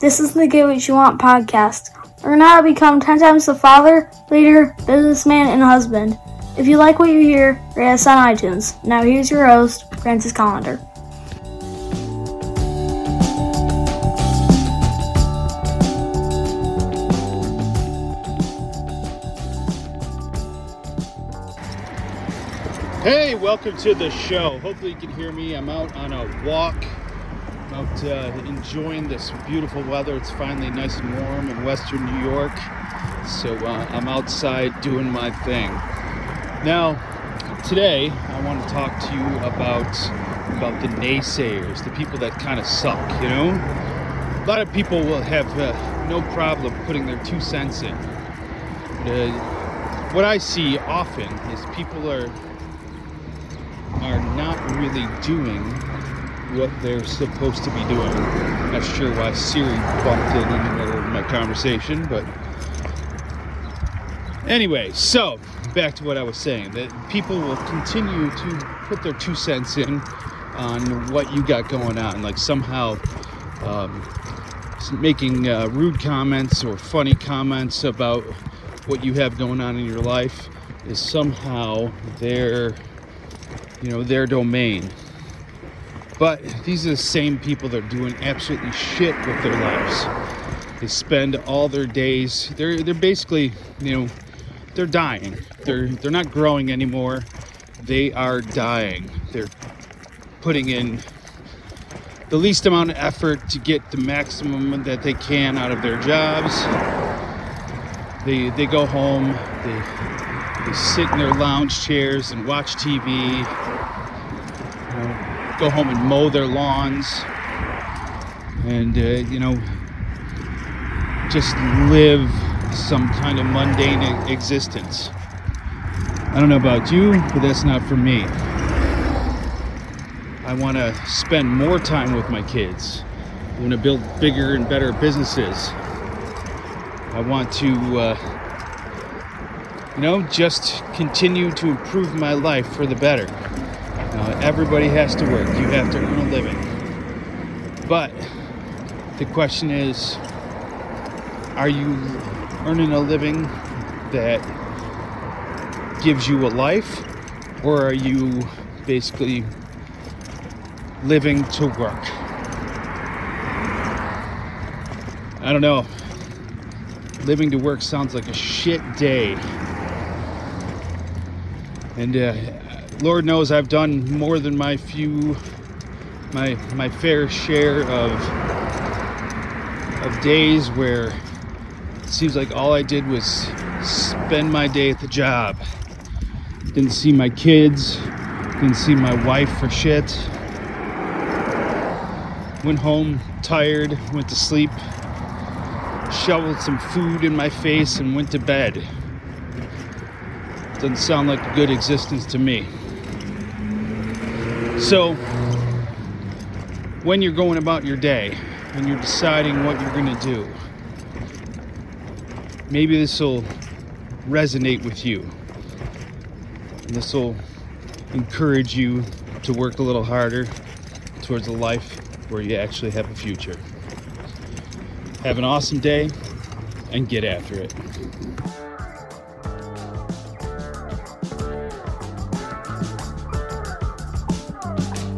This is the Get What You Want podcast. Learn how to become 10 times the father, leader, businessman, and husband. If you like what you hear, rate us on iTunes. Now here's your host, Francis Collender. Hey, welcome to the show. Hopefully, you can hear me. I'm out on a walk, out uh, enjoying this beautiful weather. It's finally nice and warm in western New York, so uh, I'm outside doing my thing. Now, today I want to talk to you about about the naysayers, the people that kind of suck. You know, a lot of people will have uh, no problem putting their two cents in. Uh, what I see often is people are are not really doing what they're supposed to be doing. Not sure why Siri bumped in in the middle of my conversation, but anyway, so back to what I was saying that people will continue to put their two cents in on what you got going on, like somehow um, making uh, rude comments or funny comments about what you have going on in your life is somehow their you know, their domain. But these are the same people that are doing absolutely shit with their lives. They spend all their days. They're they're basically, you know, they're dying. They're they're not growing anymore. They are dying. They're putting in the least amount of effort to get the maximum that they can out of their jobs. They they go home. They they sit in their lounge chairs and watch TV, you know, go home and mow their lawns, and, uh, you know, just live some kind of mundane existence. I don't know about you, but that's not for me. I want to spend more time with my kids. I want to build bigger and better businesses. I want to uh, you know, just continue to improve my life for the better. Everybody has to work, you have to earn a living. But the question is are you earning a living that gives you a life, or are you basically living to work? I don't know. Living to work sounds like a shit day. And uh, Lord knows I've done more than my few, my my fair share of of days where it seems like all I did was spend my day at the job. Didn't see my kids, didn't see my wife for shit. Went home tired, went to sleep, shoveled some food in my face, and went to bed. Doesn't sound like a good existence to me. So, when you're going about your day and you're deciding what you're going to do, maybe this will resonate with you. This will encourage you to work a little harder towards a life where you actually have a future. Have an awesome day and get after it.